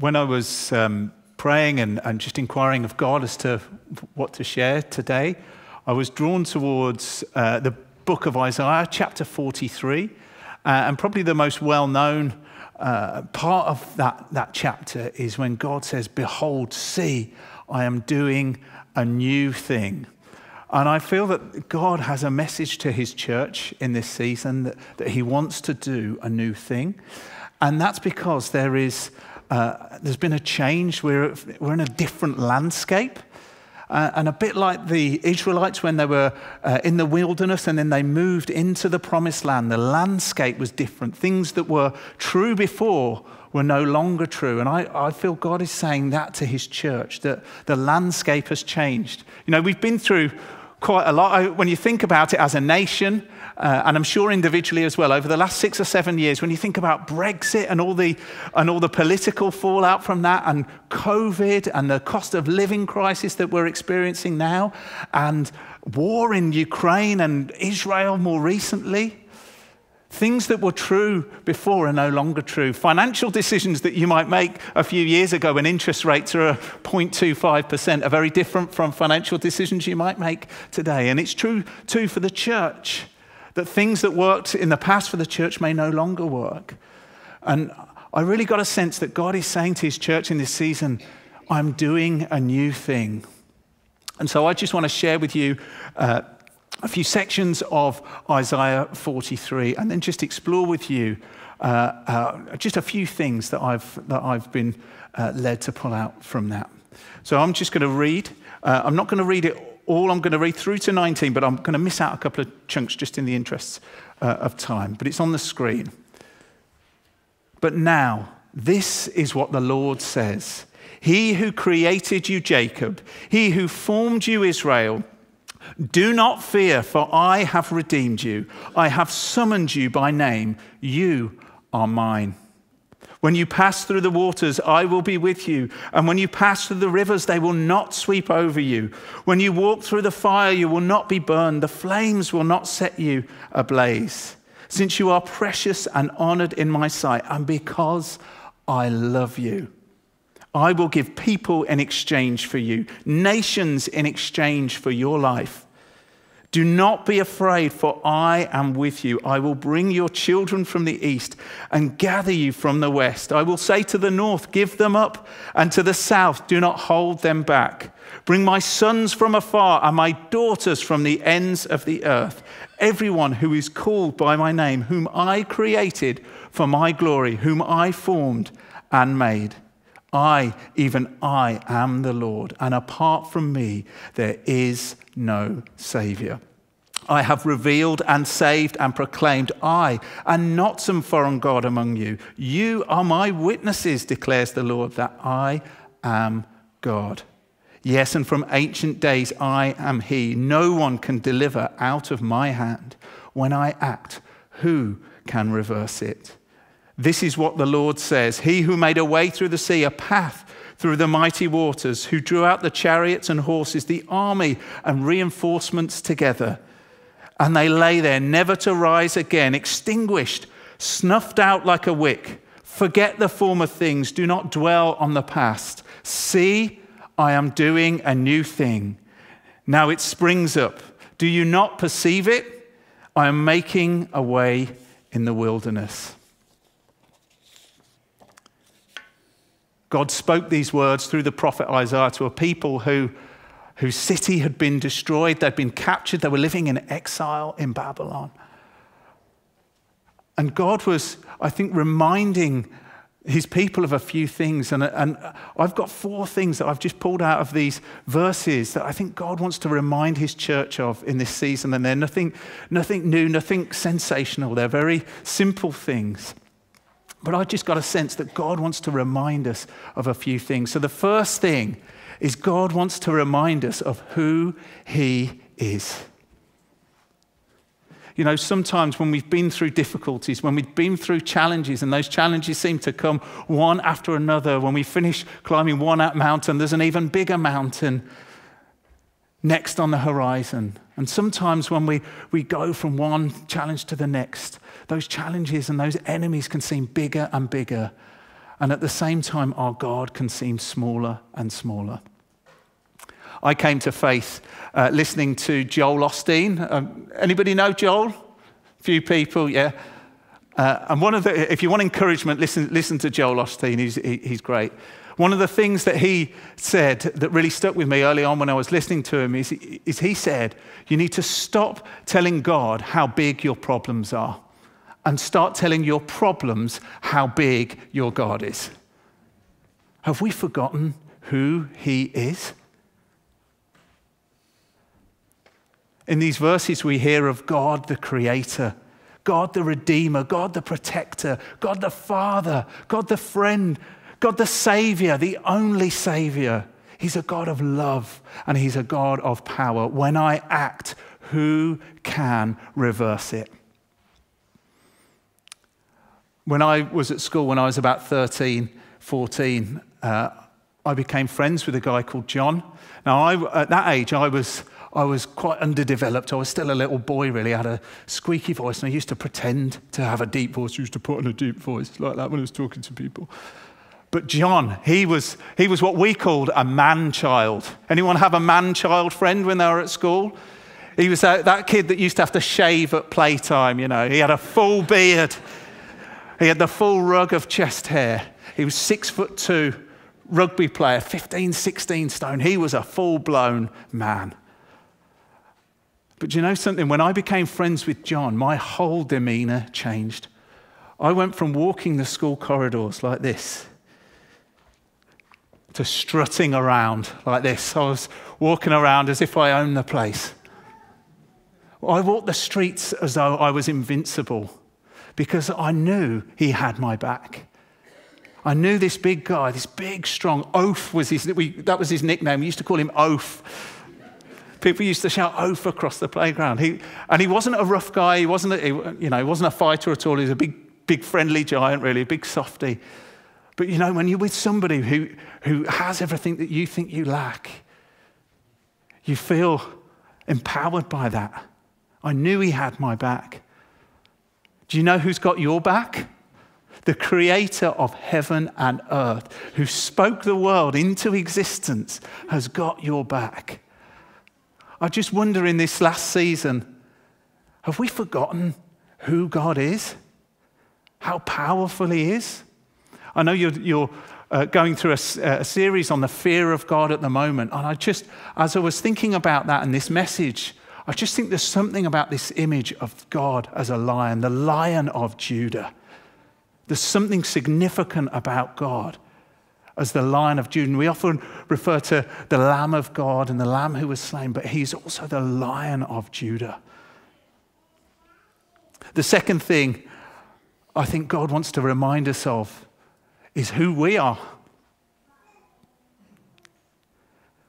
when I was um, praying and, and just inquiring of God as to what to share today, I was drawn towards uh, the book of Isaiah, chapter 43, uh, and probably the most well known uh, part of that, that chapter is when God says, Behold, see, I am doing a new thing. And I feel that God has a message to his church in this season that, that he wants to do a new thing. And that's because there is, uh, there's been a change. We're, we're in a different landscape. Uh, and a bit like the Israelites when they were uh, in the wilderness and then they moved into the promised land, the landscape was different. Things that were true before were no longer true. And I, I feel God is saying that to his church, that the landscape has changed. You know, we've been through quite a lot. When you think about it as a nation, uh, and I'm sure individually as well, over the last six or seven years, when you think about Brexit and all the, and all the political fallout from that, and COVID and the cost of living crisis that we're experiencing now, and war in Ukraine and Israel more recently, Things that were true before are no longer true. Financial decisions that you might make a few years ago when interest rates are 0.25% are very different from financial decisions you might make today. And it's true too for the church that things that worked in the past for the church may no longer work. And I really got a sense that God is saying to his church in this season, I'm doing a new thing. And so I just want to share with you uh, a few sections of Isaiah 43 and then just explore with you uh, uh, just a few things that I've, that I've been uh, led to pull out from that. So I'm just going to read. Uh, I'm not going to read it all. I'm going to read through to 19, but I'm going to miss out a couple of chunks just in the interests uh, of time. But it's on the screen. But now, this is what the Lord says He who created you, Jacob, he who formed you, Israel, do not fear, for I have redeemed you. I have summoned you by name. You are mine. When you pass through the waters, I will be with you. And when you pass through the rivers, they will not sweep over you. When you walk through the fire, you will not be burned. The flames will not set you ablaze. Since you are precious and honored in my sight, and because I love you. I will give people in exchange for you, nations in exchange for your life. Do not be afraid, for I am with you. I will bring your children from the east and gather you from the west. I will say to the north, Give them up, and to the south, Do not hold them back. Bring my sons from afar and my daughters from the ends of the earth. Everyone who is called by my name, whom I created for my glory, whom I formed and made. I, even I, am the Lord, and apart from me, there is no Savior. I have revealed and saved and proclaimed, I, and not some foreign God among you. You are my witnesses, declares the Lord, that I am God. Yes, and from ancient days I am He. No one can deliver out of my hand. When I act, who can reverse it? This is what the Lord says He who made a way through the sea, a path through the mighty waters, who drew out the chariots and horses, the army and reinforcements together. And they lay there, never to rise again, extinguished, snuffed out like a wick. Forget the former things, do not dwell on the past. See, I am doing a new thing. Now it springs up. Do you not perceive it? I am making a way in the wilderness. God spoke these words through the prophet Isaiah to a people who, whose city had been destroyed, they'd been captured, they were living in exile in Babylon. And God was, I think, reminding his people of a few things. And, and I've got four things that I've just pulled out of these verses that I think God wants to remind his church of in this season. And they're nothing, nothing new, nothing sensational. They're very simple things. But I just got a sense that God wants to remind us of a few things. So the first thing is God wants to remind us of who He is. You know, sometimes when we've been through difficulties, when we've been through challenges, and those challenges seem to come one after another, when we finish climbing one mountain, there's an even bigger mountain next on the horizon. And sometimes when we, we go from one challenge to the next, those challenges and those enemies can seem bigger and bigger. And at the same time, our God can seem smaller and smaller. I came to faith uh, listening to Joel Osteen. Um, anybody know Joel? Few people, yeah. Uh, and one of the, if you want encouragement, listen, listen to Joel Osteen. He's, he, he's great. One of the things that he said that really stuck with me early on when I was listening to him is, is he said, You need to stop telling God how big your problems are and start telling your problems how big your God is. Have we forgotten who he is? In these verses, we hear of God the Creator, God the Redeemer, God the Protector, God the Father, God the Friend, God the Savior, the only Savior. He's a God of love and He's a God of power. When I act, who can reverse it? When I was at school, when I was about 13, 14, uh, I became friends with a guy called John. Now, I, at that age, I was I was quite underdeveloped. I was still a little boy, really. I had a squeaky voice, and I used to pretend to have a deep voice. I used to put on a deep voice like that when I was talking to people. But John, he was, he was what we called a man child. Anyone have a man child friend when they were at school? He was that, that kid that used to have to shave at playtime, you know. He had a full beard, he had the full rug of chest hair. He was six foot two, rugby player, 15, 16 stone. He was a full blown man. But you know something? When I became friends with John, my whole demeanor changed. I went from walking the school corridors like this to strutting around like this. I was walking around as if I owned the place. I walked the streets as though I was invincible because I knew he had my back. I knew this big guy, this big, strong Oaf was his, we, that was his nickname. We used to call him Oaf People used to shout oaf across the playground. He, and he wasn't a rough guy. He wasn't a, you know, he wasn't a fighter at all. He was a big, big friendly giant, really, a big softy. But you know, when you're with somebody who, who has everything that you think you lack, you feel empowered by that. I knew he had my back. Do you know who's got your back? The creator of heaven and earth, who spoke the world into existence, has got your back. I just wonder in this last season have we forgotten who God is? How powerful He is? I know you're, you're uh, going through a, a series on the fear of God at the moment. And I just, as I was thinking about that and this message, I just think there's something about this image of God as a lion, the lion of Judah. There's something significant about God as the Lion of Judah. And we often refer to the Lamb of God and the Lamb who was slain, but he's also the Lion of Judah. The second thing I think God wants to remind us of is who we are.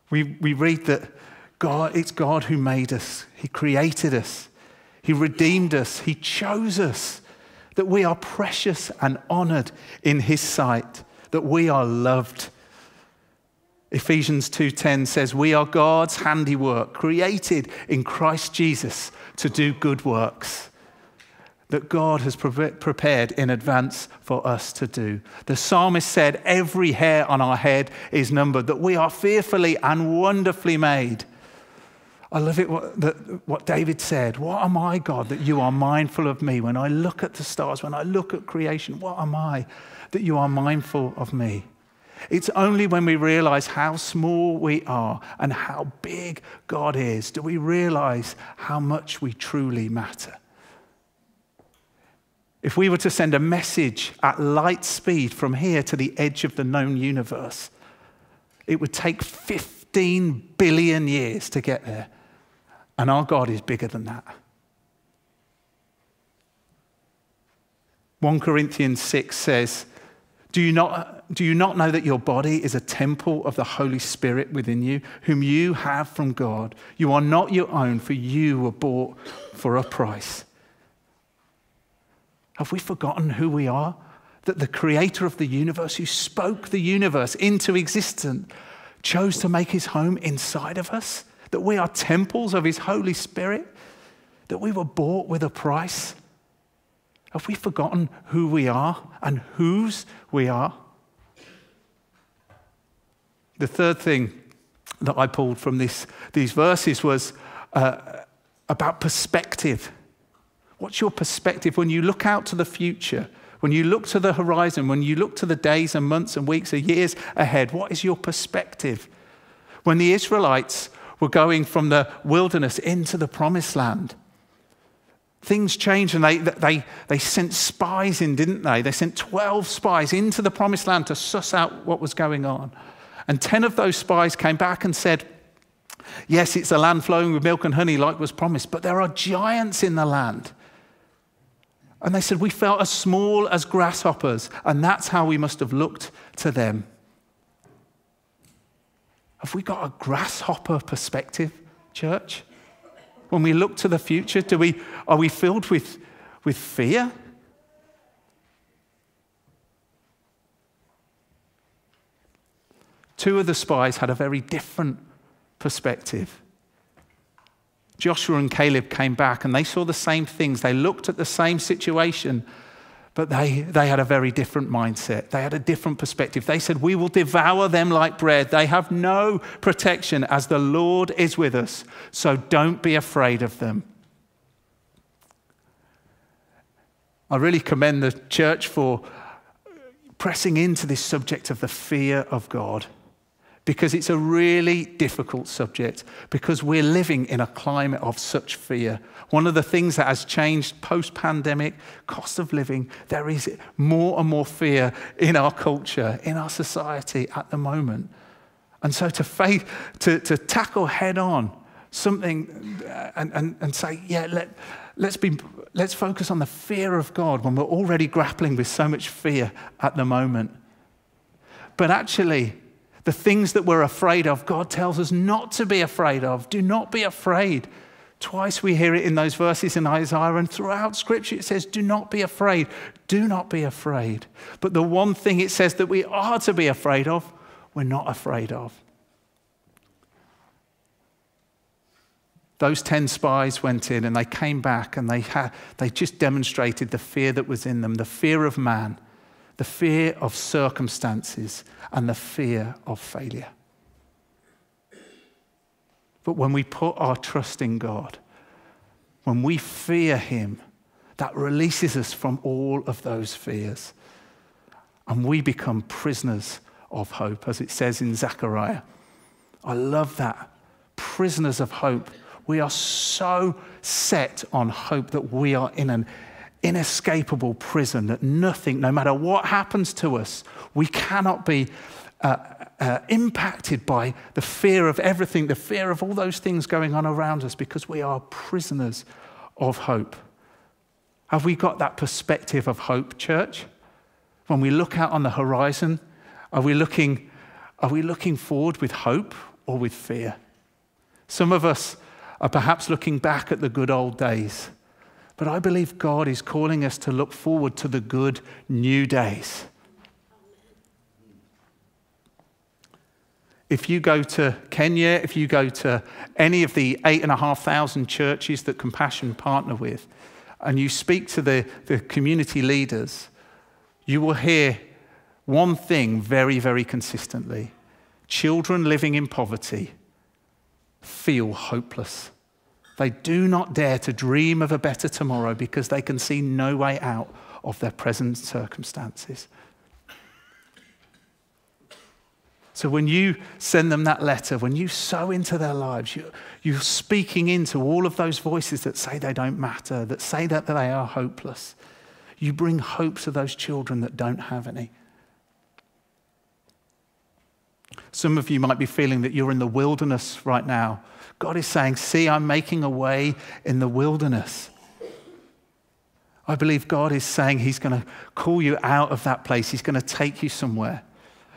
We, we read that God, it's God who made us, He created us, He redeemed us, He chose us, that we are precious and honored in His sight. That we are loved. Ephesians 2:10 says we are God's handiwork created in Christ Jesus to do good works that God has prepared in advance for us to do. The psalmist said every hair on our head is numbered that we are fearfully and wonderfully made. I love it what, that, what David said. What am I, God, that you are mindful of me? When I look at the stars, when I look at creation, what am I? that you are mindful of me. It's only when we realize how small we are and how big God is do we realize how much we truly matter. If we were to send a message at light speed from here to the edge of the known universe, it would take 15 billion years to get there. And our God is bigger than that. 1 Corinthians 6 says, do you, not, do you not know that your body is a temple of the Holy Spirit within you, whom you have from God? You are not your own, for you were bought for a price. Have we forgotten who we are? That the creator of the universe, who spoke the universe into existence, chose to make his home inside of us? That we are temples of his Holy Spirit? That we were bought with a price? Have we forgotten who we are and whose we are? The third thing that I pulled from this, these verses was uh, about perspective. What's your perspective when you look out to the future? When you look to the horizon, when you look to the days and months and weeks and years ahead, what is your perspective? When the Israelites were going from the wilderness into the promised land, things changed and they, they, they sent spies in, didn't they? They sent 12 spies into the promised land to suss out what was going on. And 10 of those spies came back and said, Yes, it's a land flowing with milk and honey, like was promised, but there are giants in the land. And they said, We felt as small as grasshoppers, and that's how we must have looked to them. Have we got a grasshopper perspective, church? When we look to the future, do we, are we filled with, with fear? Two of the spies had a very different perspective. Joshua and Caleb came back and they saw the same things. They looked at the same situation, but they, they had a very different mindset. They had a different perspective. They said, We will devour them like bread. They have no protection as the Lord is with us. So don't be afraid of them. I really commend the church for pressing into this subject of the fear of God because it's a really difficult subject because we're living in a climate of such fear. One of the things that has changed post pandemic, cost of living, there is more and more fear in our culture, in our society at the moment. And so to, faith, to, to tackle head on something uh, and, and, and say, yeah, let, let's, be, let's focus on the fear of God when we're already grappling with so much fear at the moment. But actually, the things that we're afraid of, God tells us not to be afraid of. Do not be afraid. Twice we hear it in those verses in Isaiah, and throughout Scripture it says, Do not be afraid. Do not be afraid. But the one thing it says that we are to be afraid of, we're not afraid of. Those 10 spies went in and they came back and they, had, they just demonstrated the fear that was in them the fear of man, the fear of circumstances, and the fear of failure. But when we put our trust in God, when we fear Him, that releases us from all of those fears. And we become prisoners of hope, as it says in Zechariah. I love that. Prisoners of hope. We are so set on hope that we are in an inescapable prison, that nothing, no matter what happens to us, we cannot be uh, uh, impacted by the fear of everything, the fear of all those things going on around us, because we are prisoners of hope. Have we got that perspective of hope, church? When we look out on the horizon, are we looking, are we looking forward with hope or with fear? Some of us are perhaps looking back at the good old days but I believe God is calling us to look forward to the good new days. If you go to Kenya, if you go to any of the eight and a half thousand churches that Compassion partner with, and you speak to the, the community leaders, you will hear one thing very, very consistently children living in poverty feel hopeless. They do not dare to dream of a better tomorrow because they can see no way out of their present circumstances. So when you send them that letter, when you sow into their lives, you, you're speaking into all of those voices that say they don't matter, that say that they are hopeless. You bring hope to those children that don't have any. Some of you might be feeling that you're in the wilderness right now God is saying, See, I'm making a way in the wilderness. I believe God is saying He's going to call you out of that place, He's going to take you somewhere.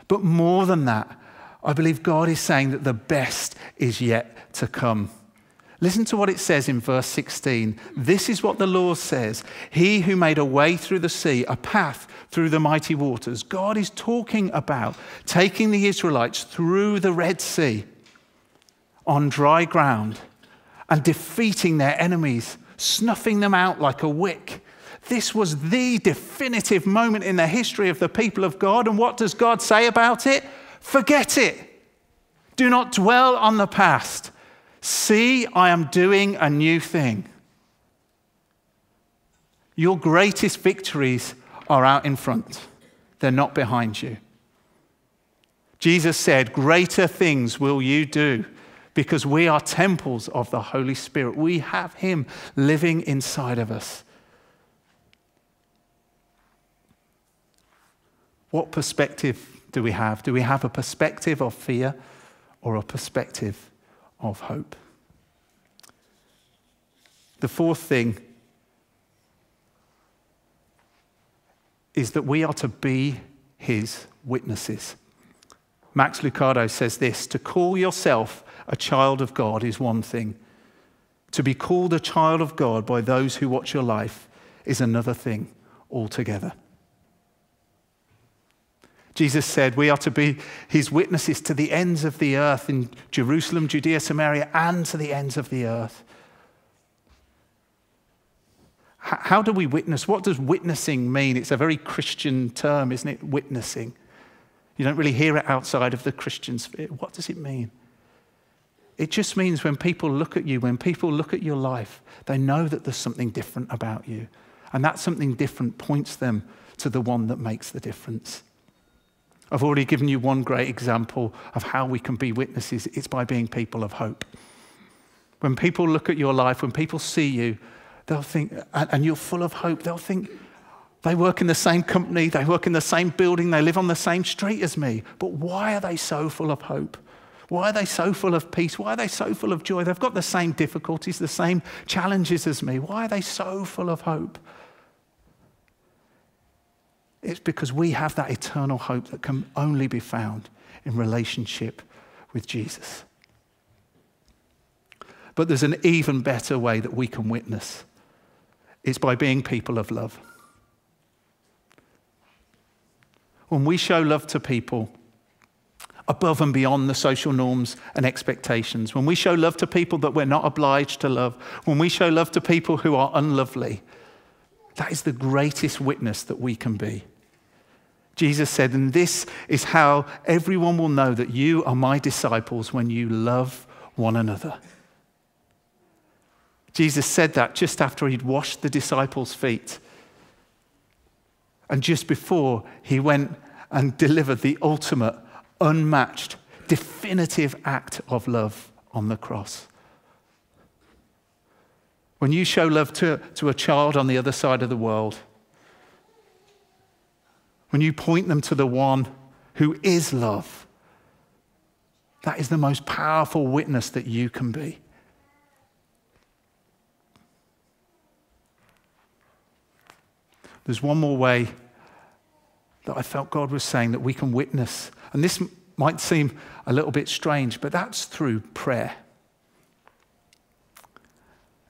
But more than that, I believe God is saying that the best is yet to come. Listen to what it says in verse 16. This is what the Lord says He who made a way through the sea, a path through the mighty waters. God is talking about taking the Israelites through the Red Sea on dry ground and defeating their enemies, snuffing them out like a wick. This was the definitive moment in the history of the people of God. And what does God say about it? Forget it. Do not dwell on the past. See, I am doing a new thing. Your greatest victories are out in front, they're not behind you. Jesus said, Greater things will you do because we are temples of the Holy Spirit. We have Him living inside of us. What perspective do we have? Do we have a perspective of fear or a perspective of hope? The fourth thing is that we are to be his witnesses. Max Lucado says this to call yourself a child of God is one thing, to be called a child of God by those who watch your life is another thing altogether. Jesus said we are to be his witnesses to the ends of the earth in Jerusalem, Judea, Samaria, and to the ends of the earth. How do we witness? What does witnessing mean? It's a very Christian term, isn't it? Witnessing. You don't really hear it outside of the Christian sphere. What does it mean? It just means when people look at you, when people look at your life, they know that there's something different about you. And that something different points them to the one that makes the difference. I've already given you one great example of how we can be witnesses. It's by being people of hope. When people look at your life, when people see you, they'll think, and you're full of hope, they'll think, they work in the same company, they work in the same building, they live on the same street as me. But why are they so full of hope? Why are they so full of peace? Why are they so full of joy? They've got the same difficulties, the same challenges as me. Why are they so full of hope? It's because we have that eternal hope that can only be found in relationship with Jesus. But there's an even better way that we can witness it's by being people of love. When we show love to people above and beyond the social norms and expectations, when we show love to people that we're not obliged to love, when we show love to people who are unlovely, that is the greatest witness that we can be. Jesus said, and this is how everyone will know that you are my disciples when you love one another. Jesus said that just after he'd washed the disciples' feet. And just before he went and delivered the ultimate, unmatched, definitive act of love on the cross. When you show love to, to a child on the other side of the world, when you point them to the one who is love, that is the most powerful witness that you can be. There's one more way that I felt God was saying that we can witness. And this might seem a little bit strange, but that's through prayer.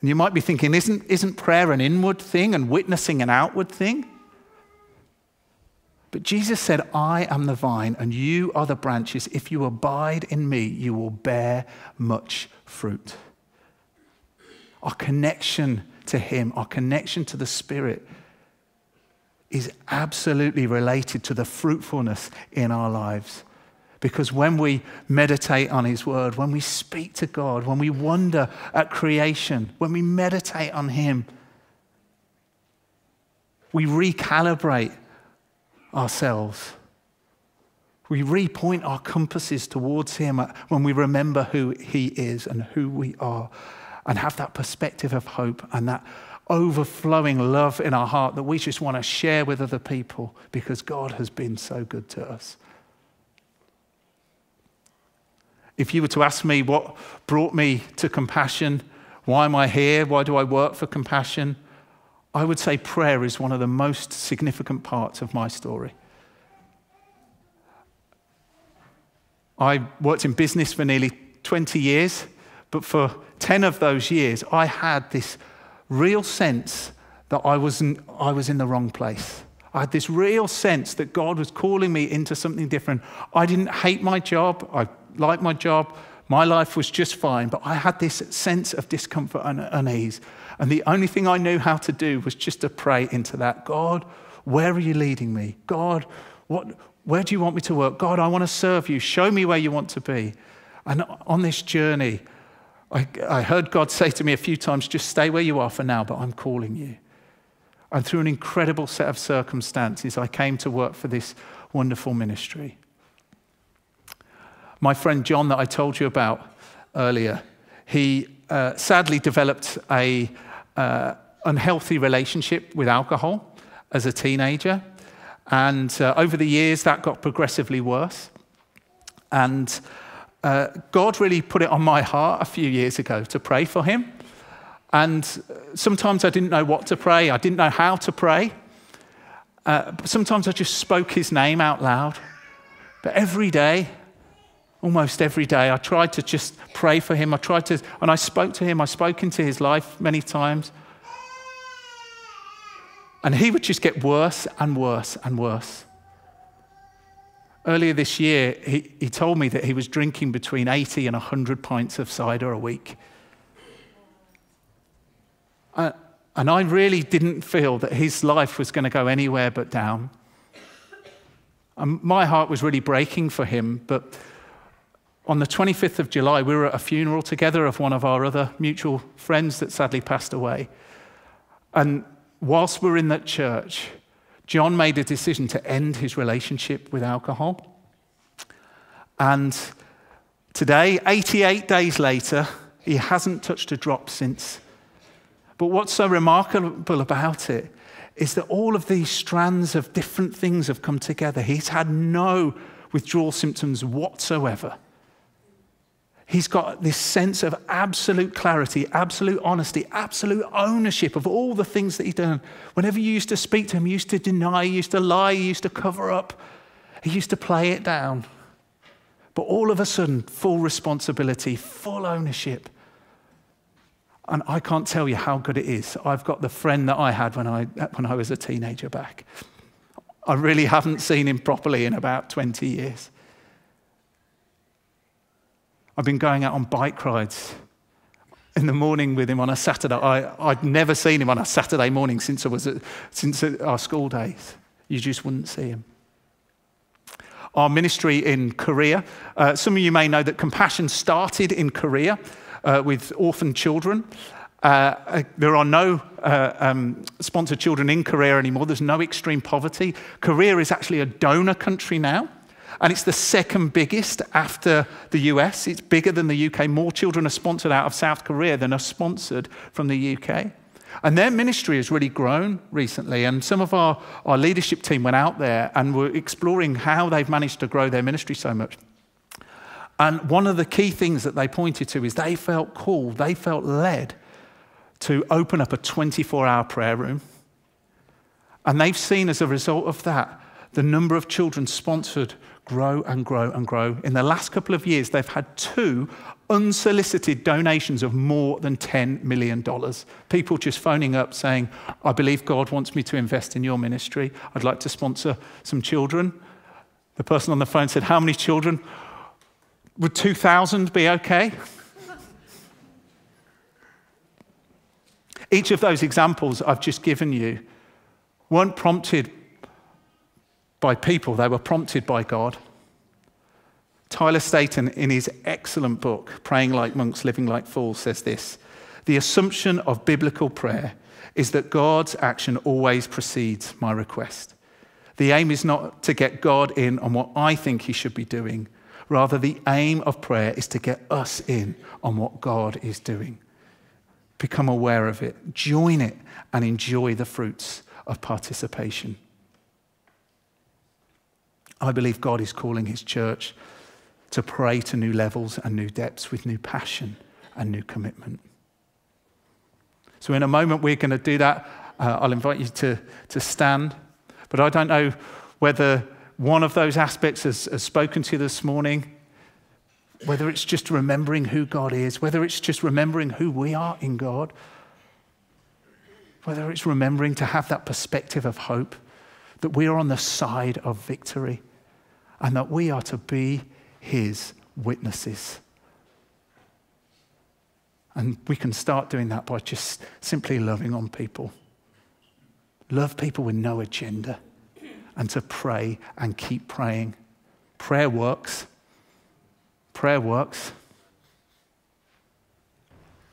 And you might be thinking, isn't, isn't prayer an inward thing and witnessing an outward thing? But Jesus said, I am the vine and you are the branches. If you abide in me, you will bear much fruit. Our connection to Him, our connection to the Spirit, is absolutely related to the fruitfulness in our lives. Because when we meditate on His Word, when we speak to God, when we wonder at creation, when we meditate on Him, we recalibrate ourselves. We repoint our compasses towards Him when we remember who He is and who we are, and have that perspective of hope and that overflowing love in our heart that we just want to share with other people because God has been so good to us. If you were to ask me what brought me to compassion, why am I here? Why do I work for compassion? I would say prayer is one of the most significant parts of my story. I worked in business for nearly 20 years, but for 10 of those years, I had this real sense that I, wasn't, I was in the wrong place. I had this real sense that God was calling me into something different. I didn't hate my job, I liked my job, my life was just fine, but I had this sense of discomfort and unease. And the only thing I knew how to do was just to pray into that God, where are you leading me? God, what, where do you want me to work? God, I want to serve you. Show me where you want to be. And on this journey, I, I heard God say to me a few times, just stay where you are for now, but I'm calling you. And through an incredible set of circumstances, I came to work for this wonderful ministry. My friend John, that I told you about earlier, he uh, sadly developed a uh, unhealthy relationship with alcohol as a teenager. And uh, over the years, that got progressively worse. And uh, God really put it on my heart a few years ago to pray for him. And sometimes I didn't know what to pray, I didn't know how to pray. Uh, sometimes I just spoke his name out loud. But every day, almost every day, I tried to just pray for him. I tried to, and I spoke to him. I spoke into his life many times. And he would just get worse and worse and worse. Earlier this year, he, he told me that he was drinking between 80 and 100 pints of cider a week. Uh, and I really didn't feel that his life was going to go anywhere but down. And my heart was really breaking for him. But on the 25th of July, we were at a funeral together of one of our other mutual friends that sadly passed away. And whilst we we're in that church, John made a decision to end his relationship with alcohol. And today, 88 days later, he hasn't touched a drop since. But what's so remarkable about it is that all of these strands of different things have come together. He's had no withdrawal symptoms whatsoever. He's got this sense of absolute clarity, absolute honesty, absolute ownership of all the things that he's done. Whenever you used to speak to him, he used to deny, he used to lie, he used to cover up, he used to play it down. But all of a sudden, full responsibility, full ownership. And I can't tell you how good it is. I've got the friend that I had when I, when I was a teenager back. I really haven't seen him properly in about 20 years. I've been going out on bike rides in the morning with him on a Saturday. I, would never seen him on a Saturday morning since, I was at, since our school days. You just wouldn't see him. Our ministry in Korea, uh, some of you may know that Compassion started in Korea uh, with orphan children. Uh, uh there are no uh, um, sponsored children in Korea anymore. There's no extreme poverty. Korea is actually a donor country now. And it's the second biggest after the US. It's bigger than the UK. More children are sponsored out of South Korea than are sponsored from the UK. And their ministry has really grown recently. And some of our, our leadership team went out there and were exploring how they've managed to grow their ministry so much. And one of the key things that they pointed to is they felt called, they felt led to open up a 24 hour prayer room. And they've seen as a result of that the number of children sponsored grow and grow and grow. In the last couple of years, they've had two unsolicited donations of more than $10 million. People just phoning up saying, I believe God wants me to invest in your ministry. I'd like to sponsor some children. The person on the phone said, How many children? Would 2,000 be okay? Each of those examples I've just given you weren't prompted by people, they were prompted by God. Tyler Staton, in his excellent book, Praying Like Monks, Living Like Fools, says this The assumption of biblical prayer is that God's action always precedes my request. The aim is not to get God in on what I think he should be doing. Rather, the aim of prayer is to get us in on what God is doing. Become aware of it, join it, and enjoy the fruits of participation. I believe God is calling his church to pray to new levels and new depths with new passion and new commitment. So, in a moment, we're going to do that. Uh, I'll invite you to, to stand. But I don't know whether one of those aspects has, has spoken to you this morning, whether it's just remembering who God is, whether it's just remembering who we are in God, whether it's remembering to have that perspective of hope that we are on the side of victory and that we are to be his witnesses. And we can start doing that by just simply loving on people. Love people with no agenda and to pray and keep praying. Prayer works. Prayer works.